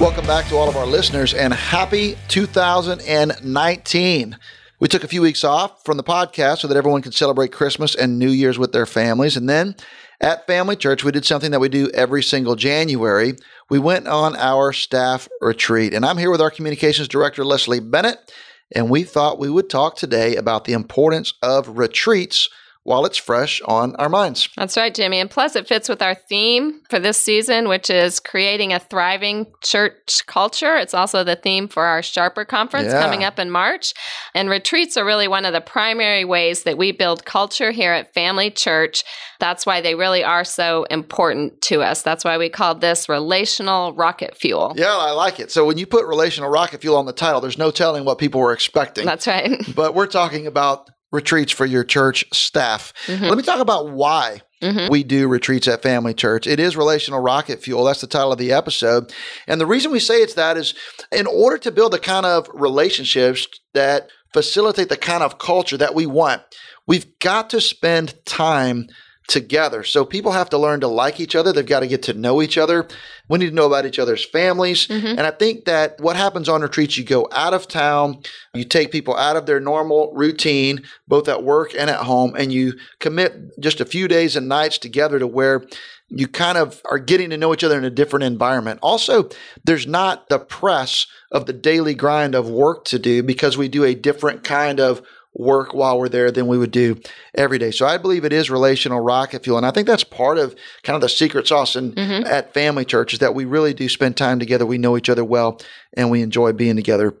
Welcome back to all of our listeners and happy 2019. We took a few weeks off from the podcast so that everyone could celebrate Christmas and New Year's with their families. And then at Family Church, we did something that we do every single January. We went on our staff retreat. And I'm here with our communications director, Leslie Bennett. And we thought we would talk today about the importance of retreats while it's fresh on our minds. That's right, Jimmy. And plus, it fits with our theme for this season, which is creating a thriving church culture. It's also the theme for our Sharper Conference yeah. coming up in March. And retreats are really one of the primary ways that we build culture here at Family Church. That's why they really are so important to us. That's why we called this relational rocket fuel. Yeah, I like it. So when you put relational rocket fuel on the title, there's no telling what people were expecting. That's right. but we're talking about retreats for your church staff. Mm-hmm. Let me talk about why mm-hmm. we do retreats at Family Church. It is relational rocket fuel. That's the title of the episode. And the reason we say it's that is in order to build the kind of relationships that facilitate the kind of culture that we want, we've got to spend time together. So people have to learn to like each other. They've got to get to know each other. We need to know about each other's families. Mm-hmm. And I think that what happens on retreats, you go out of town, you take people out of their normal routine, both at work and at home, and you commit just a few days and nights together to where you kind of are getting to know each other in a different environment. Also, there's not the press of the daily grind of work to do because we do a different kind of work while we're there than we would do every day. So I believe it is relational rocket fuel. And I think that's part of kind of the secret sauce in, mm-hmm. at family church is that we really do spend time together. We know each other well and we enjoy being together.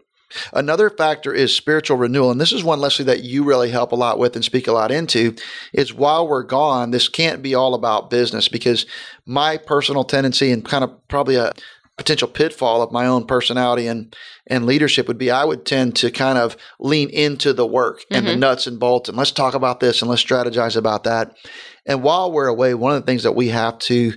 Another factor is spiritual renewal. And this is one, Leslie, that you really help a lot with and speak a lot into is while we're gone, this can't be all about business because my personal tendency and kind of probably a potential pitfall of my own personality and and leadership would be I would tend to kind of lean into the work and mm-hmm. the nuts and bolts and let's talk about this and let's strategize about that. And while we're away, one of the things that we have to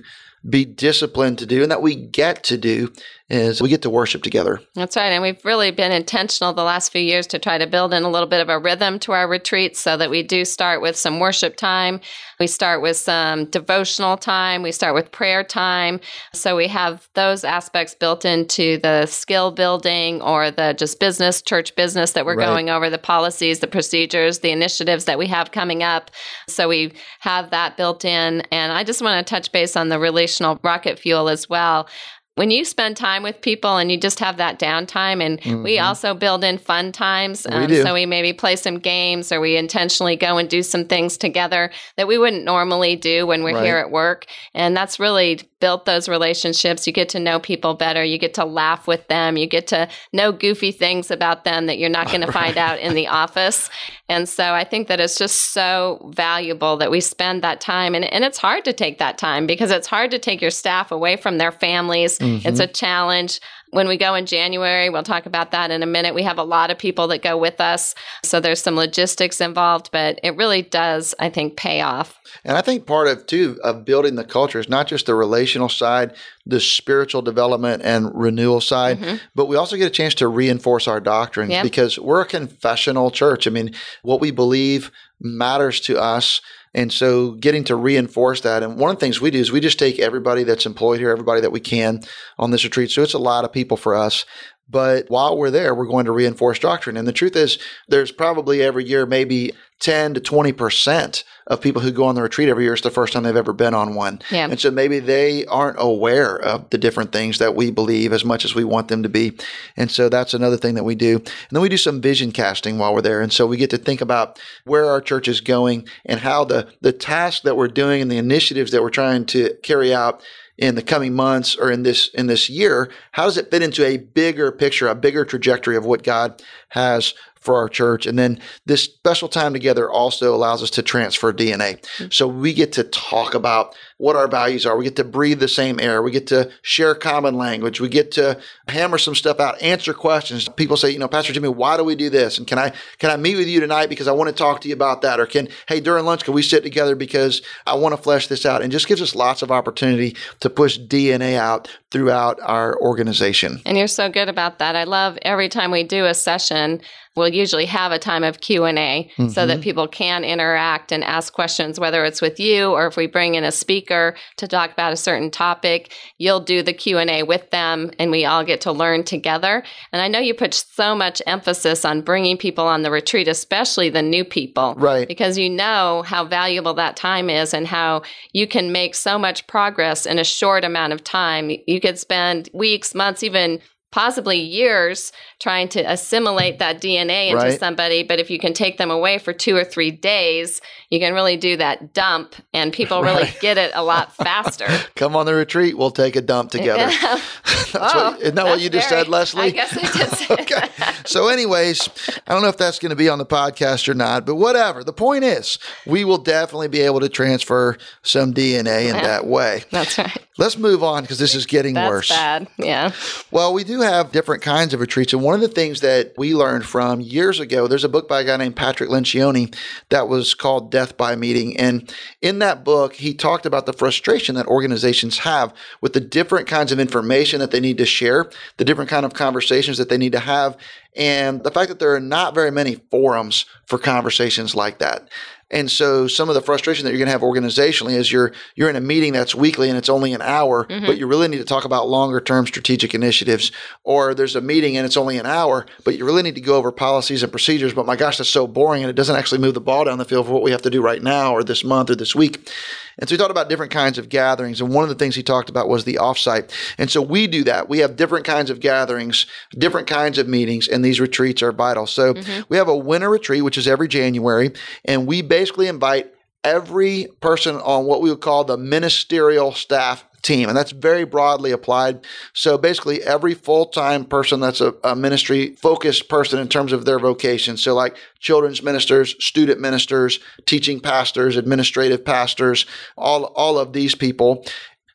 be disciplined to do and that we get to do is we get to worship together. That's right. And we've really been intentional the last few years to try to build in a little bit of a rhythm to our retreats so that we do start with some worship time. We start with some devotional time. We start with prayer time. So we have those aspects built into the skill building or the just business, church business that we're right. going over, the policies, the procedures, the initiatives that we have coming up. So we have that built in. And I just want to touch base on the relational rocket fuel as well when you spend time with people and you just have that downtime and mm-hmm. we also build in fun times um, we so we maybe play some games or we intentionally go and do some things together that we wouldn't normally do when we're right. here at work and that's really built those relationships. You get to know people better. You get to laugh with them. You get to know goofy things about them that you're not going to find out in the office. And so i think that it's just so valuable that we spend that time and, and it's hard to take that time because it's hard to take your staff away from their families. Mm-hmm. It's a challenge. When we go in January, we'll talk about that in a minute. We have a lot of people that go with us. So there's some logistics involved, but it really does, I think, pay off. And I think part of, too, of building the culture is not just the relational side, the spiritual development and renewal side, mm-hmm. but we also get a chance to reinforce our doctrines yep. because we're a confessional church. I mean, what we believe matters to us. And so getting to reinforce that. And one of the things we do is we just take everybody that's employed here, everybody that we can on this retreat. So it's a lot of people for us. But while we're there, we're going to reinforce doctrine. And the truth is, there's probably every year maybe 10 to 20% of people who go on the retreat every year. It's the first time they've ever been on one. Yeah. And so maybe they aren't aware of the different things that we believe as much as we want them to be. And so that's another thing that we do. And then we do some vision casting while we're there. And so we get to think about where our church is going and how the, the task that we're doing and the initiatives that we're trying to carry out in the coming months or in this in this year how does it fit into a bigger picture a bigger trajectory of what god has for our church. And then this special time together also allows us to transfer DNA. Mm-hmm. So we get to talk about what our values are. We get to breathe the same air. We get to share common language. We get to hammer some stuff out, answer questions. People say, you know, Pastor Jimmy, why do we do this? And can I can I meet with you tonight because I want to talk to you about that? Or can hey during lunch can we sit together because I want to flesh this out? And just gives us lots of opportunity to push DNA out throughout our organization. And you're so good about that. I love every time we do a session, we'll usually have a time of q&a mm-hmm. so that mm-hmm. people can interact and ask questions whether it's with you or if we bring in a speaker to talk about a certain topic. You'll do the q&a with them and we all get to learn together. And i know you put so much emphasis on bringing people on the retreat especially the new people. Right. Because you know how valuable that time is and how you can make so much progress in a short amount of time. You could spend weeks months even possibly years trying to assimilate that DNA into right. somebody. But if you can take them away for two or three days, you can really do that dump and people really get it a lot faster. Come on the retreat, we'll take a dump together. that's oh, what, isn't that what you just very, said, Leslie? I guess I did say okay. So, anyways, I don't know if that's going to be on the podcast or not, but whatever. The point is, we will definitely be able to transfer some DNA in yeah, that way. That's right. Let's move on because this is getting That's worse. Bad, yeah. Well, we do have different kinds of retreats, and one of the things that we learned from years ago, there's a book by a guy named Patrick Lencioni that was called Death by Meeting, and in that book, he talked about the frustration that organizations have with the different kinds of information that they need to share, the different kind of conversations that they need to have, and the fact that there are not very many forums for conversations like that. And so some of the frustration that you're going to have organizationally is you're you're in a meeting that's weekly and it's only an hour, mm-hmm. but you really need to talk about longer term strategic initiatives. Or there's a meeting and it's only an hour, but you really need to go over policies and procedures. But my gosh, that's so boring and it doesn't actually move the ball down the field for what we have to do right now or this month or this week. And so he talked about different kinds of gatherings. And one of the things he talked about was the offsite. And so we do that. We have different kinds of gatherings, different kinds of meetings, and these retreats are vital. So mm-hmm. we have a winter retreat, which is every January, and we basically invite every person on what we would call the ministerial staff team. And that's very broadly applied. So basically, every full time person that's a, a ministry focused person in terms of their vocation. So, like children's ministers, student ministers, teaching pastors, administrative pastors, all, all of these people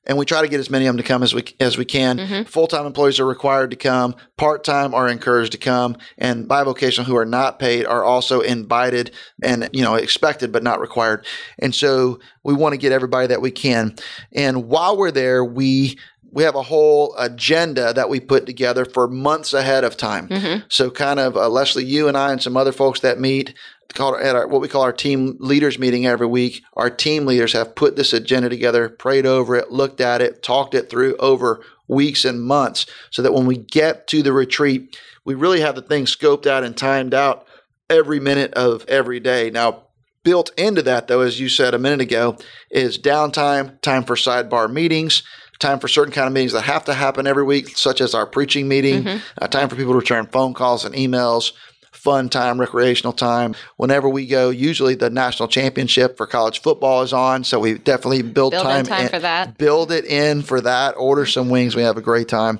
and we try to get as many of them to come as we as we can. Mm-hmm. Full time employees are required to come. Part time are encouraged to come, and bivocational who are not paid are also invited and you know expected but not required. And so we want to get everybody that we can. And while we're there, we we have a whole agenda that we put together for months ahead of time. Mm-hmm. So, kind of uh, Leslie, you and I, and some other folks that meet called at our, what we call our team leaders meeting every week. Our team leaders have put this agenda together, prayed over it, looked at it, talked it through over weeks and months, so that when we get to the retreat, we really have the thing scoped out and timed out every minute of every day. Now, built into that, though, as you said a minute ago, is downtime, time for sidebar meetings, time for certain kind of meetings that have to happen every week, such as our preaching meeting, mm-hmm. uh, time for people to return phone calls and emails, fun time, recreational time. Whenever we go, usually the national championship for college football is on, so we definitely build, build time, time in, for that. Build it in for that. Order some wings. We have a great time,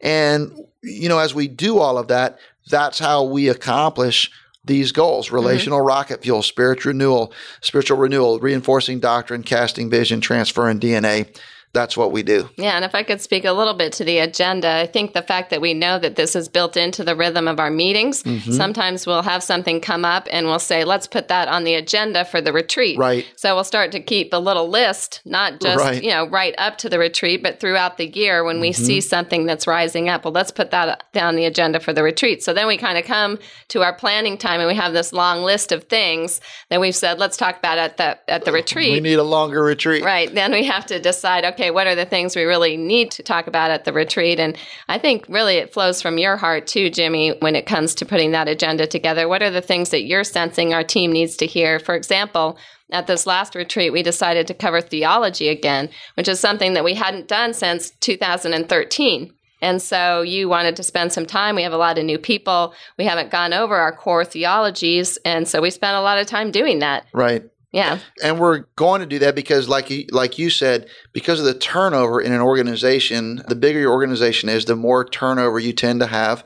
and you know, as we do all of that, that's how we accomplish these goals mm-hmm. relational mm-hmm. rocket fuel spiritual renewal spiritual renewal reinforcing doctrine casting vision transferring dna that's what we do. Yeah, and if I could speak a little bit to the agenda, I think the fact that we know that this is built into the rhythm of our meetings, mm-hmm. sometimes we'll have something come up and we'll say, let's put that on the agenda for the retreat. Right. So we'll start to keep a little list, not just, right. you know, right up to the retreat, but throughout the year when we mm-hmm. see something that's rising up. Well, let's put that down the agenda for the retreat. So then we kind of come to our planning time and we have this long list of things that we've said, let's talk about at the at the retreat. We need a longer retreat. Right. Then we have to decide, okay, okay, what are the things we really need to talk about at the retreat? And I think really it flows from your heart too, Jimmy, when it comes to putting that agenda together. What are the things that you're sensing our team needs to hear? For example, at this last retreat, we decided to cover theology again, which is something that we hadn't done since 2013. And so you wanted to spend some time. We have a lot of new people. We haven't gone over our core theologies. And so we spent a lot of time doing that. Right. Yeah. And we're going to do that because like you, like you said, because of the turnover in an organization, the bigger your organization is, the more turnover you tend to have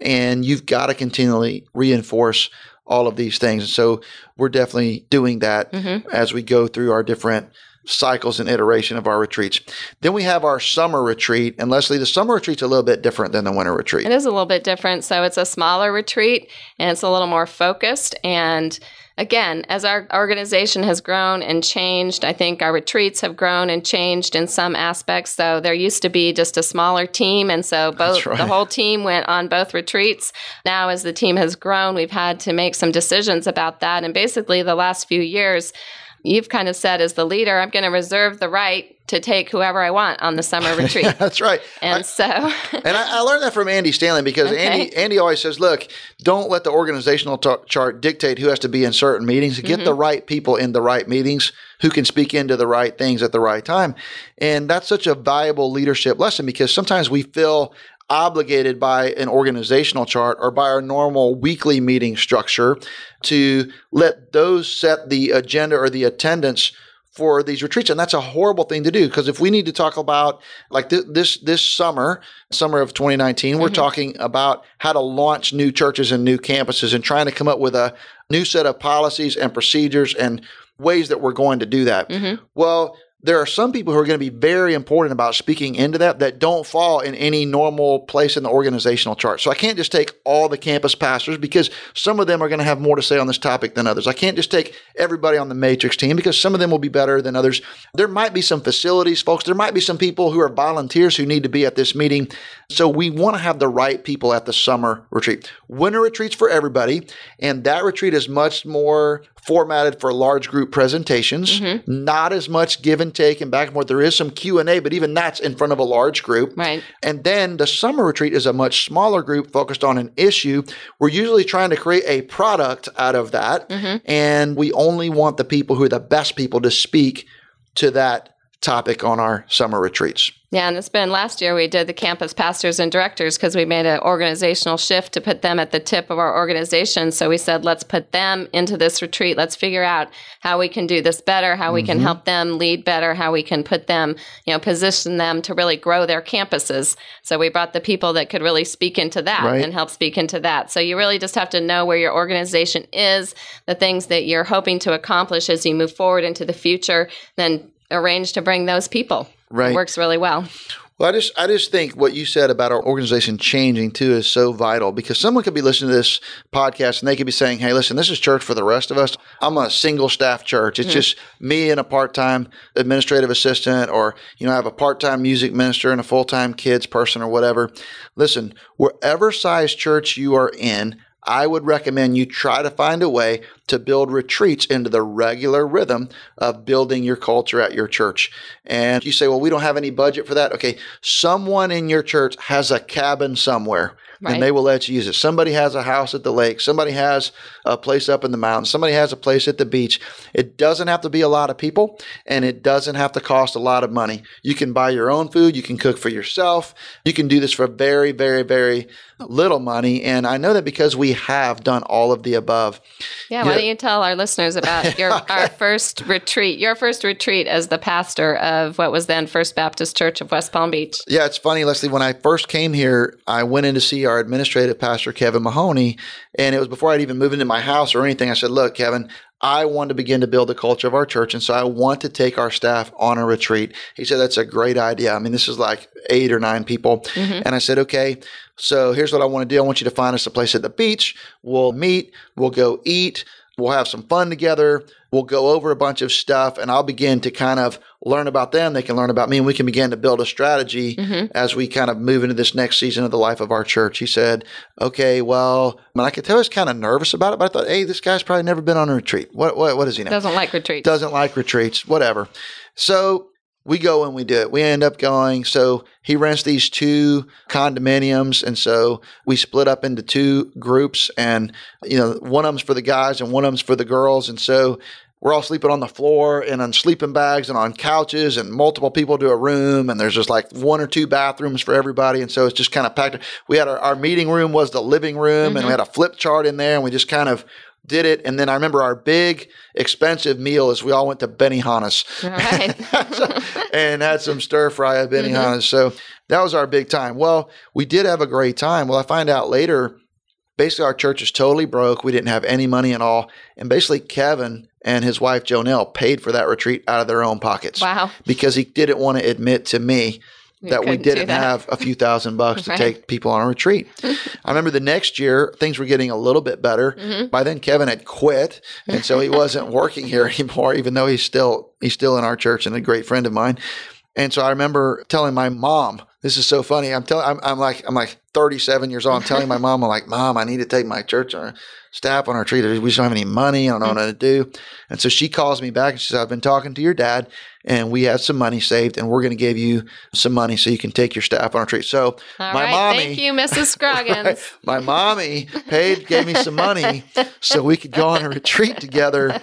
and you've got to continually reinforce all of these things. And so we're definitely doing that mm-hmm. as we go through our different cycles and iteration of our retreats. Then we have our summer retreat. And Leslie, the summer retreat's a little bit different than the winter retreat. It is a little bit different. So it's a smaller retreat and it's a little more focused. And again, as our organization has grown and changed, I think our retreats have grown and changed in some aspects. So there used to be just a smaller team. And so both right. the whole team went on both retreats. Now, as the team has grown, we've had to make some decisions about that. And basically, the last few years, you've kind of said as the leader, I'm going to reserve the right to take whoever I want on the summer retreat. yeah, that's right. And I, so, and I, I, learned that from Andy Stanley because okay. Andy Andy always says, "Look, don't let the organizational t- chart dictate who has to be in certain meetings. Get mm-hmm. the right people in the right meetings who can speak into the right things at the right time." And that's such a valuable leadership lesson because sometimes we feel obligated by an organizational chart or by our normal weekly meeting structure to let those set the agenda or the attendance for these retreats and that's a horrible thing to do because if we need to talk about like this this, this summer summer of 2019 mm-hmm. we're talking about how to launch new churches and new campuses and trying to come up with a new set of policies and procedures and ways that we're going to do that mm-hmm. well there are some people who are going to be very important about speaking into that that don't fall in any normal place in the organizational chart. So I can't just take all the campus pastors because some of them are going to have more to say on this topic than others. I can't just take everybody on the matrix team because some of them will be better than others. There might be some facilities folks. There might be some people who are volunteers who need to be at this meeting. So we want to have the right people at the summer retreat. Winter retreats for everybody. And that retreat is much more formatted for large group presentations, mm-hmm. not as much give and take and back and forth. There is some Q&A, but even that's in front of a large group. Right. And then the summer retreat is a much smaller group focused on an issue. We're usually trying to create a product out of that. Mm-hmm. And we only want the people who are the best people to speak to that topic on our summer retreats. Yeah, and it's been last year we did the campus pastors and directors because we made an organizational shift to put them at the tip of our organization. So we said, let's put them into this retreat. Let's figure out how we can do this better, how we mm-hmm. can help them lead better, how we can put them, you know, position them to really grow their campuses. So we brought the people that could really speak into that right. and help speak into that. So you really just have to know where your organization is, the things that you're hoping to accomplish as you move forward into the future, then arrange to bring those people. Right. It works really well. Well, I just I just think what you said about our organization changing too is so vital because someone could be listening to this podcast and they could be saying, "Hey, listen, this is church for the rest of us. I'm a single staff church. It's mm-hmm. just me and a part-time administrative assistant or, you know, I have a part-time music minister and a full-time kids person or whatever." Listen, wherever size church you are in, I would recommend you try to find a way to build retreats into the regular rhythm of building your culture at your church. And you say, well, we don't have any budget for that. Okay. Someone in your church has a cabin somewhere. Right. and they will let you use it. Somebody has a house at the lake. Somebody has a place up in the mountains. Somebody has a place at the beach. It doesn't have to be a lot of people and it doesn't have to cost a lot of money. You can buy your own food. You can cook for yourself. You can do this for very, very, very little money. And I know that because we have done all of the above. Yeah. Why don't you tell our listeners about your okay. our first retreat, your first retreat as the pastor of what was then First Baptist Church of West Palm Beach? Yeah, it's funny, Leslie. When I first came here, I went in to see our administrative pastor, Kevin Mahoney. And it was before I'd even moved into my house or anything. I said, Look, Kevin, I want to begin to build the culture of our church. And so I want to take our staff on a retreat. He said, That's a great idea. I mean, this is like eight or nine people. Mm-hmm. And I said, Okay, so here's what I want to do. I want you to find us a place at the beach. We'll meet, we'll go eat, we'll have some fun together. We'll go over a bunch of stuff and I'll begin to kind of learn about them. They can learn about me and we can begin to build a strategy mm-hmm. as we kind of move into this next season of the life of our church. He said, okay, well, I, mean, I could tell he was kind of nervous about it, but I thought, hey, this guy's probably never been on a retreat. What, what, what does he know? Doesn't like retreats. Doesn't like retreats, whatever. So we go and we do it. We end up going. So he rents these two condominiums. And so we split up into two groups. And, you know, one of them's for the guys and one of them's for the girls. And so we're all sleeping on the floor and on sleeping bags and on couches and multiple people to a room and there's just like one or two bathrooms for everybody and so it's just kind of packed we had our, our meeting room was the living room mm-hmm. and we mm-hmm. had a flip chart in there and we just kind of did it and then i remember our big expensive meal is we all went to benihana's right. and had some stir fry at benihana's mm-hmm. so that was our big time well we did have a great time well i find out later basically our church is totally broke. We didn't have any money at all. And basically, Kevin and his wife Jonelle paid for that retreat out of their own pockets. Wow. Because he didn't want to admit to me That we didn't that. have a few thousand bucks to Right. take people on a retreat. I remember the next year things were getting a little bit better. Mm-hmm. By then Kevin had quit, and so he wasn't working here anymore. Even though he's still he's still in our church and a great friend of mine. And so I remember telling my mom, "This is so funny." I'm telling, I'm, I'm like, I'm like 37 years old. I'm telling my mom, I'm like, "Mom, I need to take my church on staff on our retreat. We just don't have any money. I don't know what to do." And so she calls me back and she says, "I've been talking to your dad, and we have some money saved, and we're going to give you some money so you can take your staff on a retreat." So All my right. mommy, Thank you, Mrs. Scroggins. my mommy paid, gave me some money so we could go on a retreat together.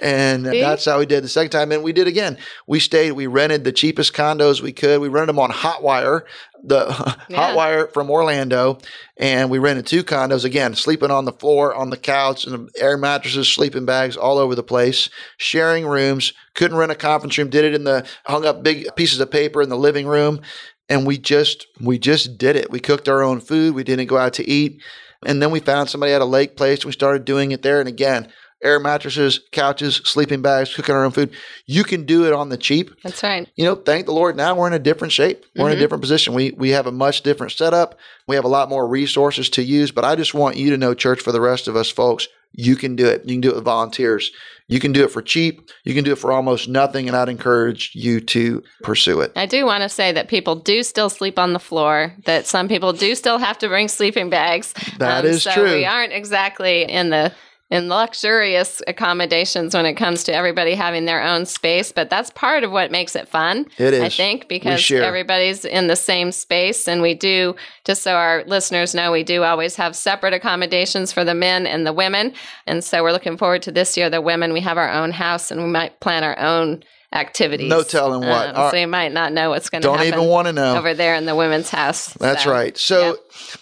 And See? that's how we did the second time. And we did again. We stayed, we rented the cheapest condos we could. We rented them on Hotwire, the Yeah. Hotwire from Orlando. And we rented two condos again, sleeping on the floor, on the couch, and air mattresses, sleeping bags all over the place, sharing rooms. Couldn't rent a conference room, did it in the, hung up big pieces of paper in the living room and we just we just did it. We cooked our own food. We didn't go out to eat, and then we found somebody at a lake place. and We started doing it there. And again, air mattresses, couches, sleeping bags, cooking our own food. You can do it on the cheap. That's right. You know, thank the Lord. Now we're in a different shape. We're in a Mhm. different position. We we have a much different setup. We have a lot more resources to use. But I just want you to know, church, for the rest of us folks, you can do it. You can do it with volunteers. You can do it for cheap. You can do it for almost nothing. And I'd encourage you to pursue it. I do want to say that people do still sleep on the floor, that some people do still have to bring sleeping bags. That Um, is so true. We aren't exactly in the in luxurious accommodations when it comes to everybody having their own space, but that's part of what makes it fun. It is. I think because everybody's in the same space and we do just so our listeners know we do always have separate accommodations for the men and the women. And so we're looking forward to this year the women we have our own house and we might plan our own activities. No telling what. Um, so you might not know what's going to Don't happen even want to know. over there in the women's house. That's So, right. So,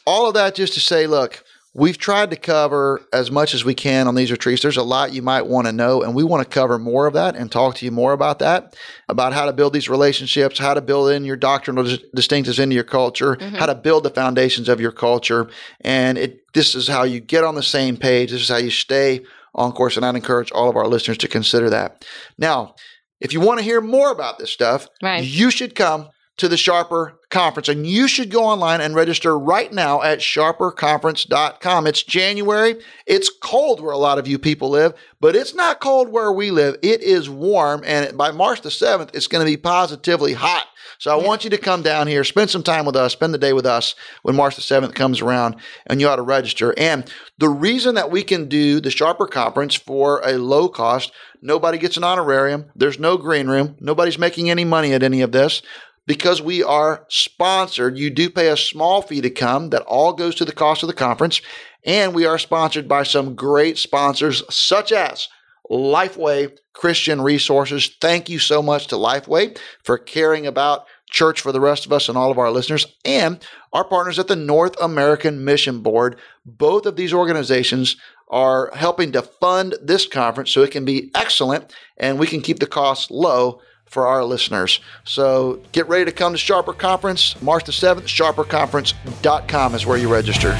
all of that just to say, look, we've tried to cover as much as we can on these retreats. There's a lot you might want to know, and we want to cover more of that and talk to you more about that, about how to build these relationships, how to build in your doctrinal dis- distinctives into your culture, mm-hmm. how to build the foundations of your culture, and it. This is how you get on the same page. This is how you stay on course, and I'd encourage all of our listeners to consider that. Now, if you want to hear more about this stuff, Right. you should come to the Sharper Conference and you should go online and register right now at sharperconference.com. It's January. It's cold where a lot of you people live, but it's not cold where we live. It is warm and by March the 7th, it's going to be positively hot. So I want you to come down here, spend some time with us, spend the day with us when March the 7th comes around, and you ought to register. And the reason that we can do the Sharper Conference for a low cost, nobody gets an honorarium, there's no green room, nobody's making any money at any of this. Because we are sponsored, you do pay a small fee to come that all goes to the cost of the conference. And we are sponsored by some great sponsors, such as Lifeway Christian Resources. Thank you so much to Lifeway for caring about church for the rest of us and all of our listeners, and our partners at the North American Mission Board. Both of these organizations are helping to fund this conference so it can be excellent and we can keep the costs low for our listeners. So get ready to come to Sharper Conference, March the 7th. SharperConference.com is where you register.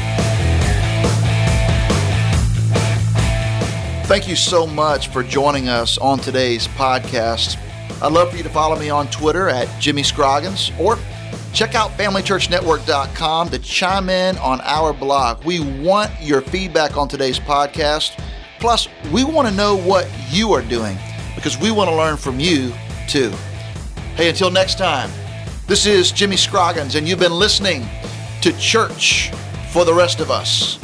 Thank you so much for joining us on today's podcast. I'd love for you to follow me on Twitter at Jimmy Scroggins or check out FamilyChurchNetwork.com to chime in on our blog. We want your feedback on today's podcast. Plus, we want to know what you are doing because we want to learn from you too. Hey, until next time, this is Jimmy Scroggins, and you've been listening to Church for the Rest of Us.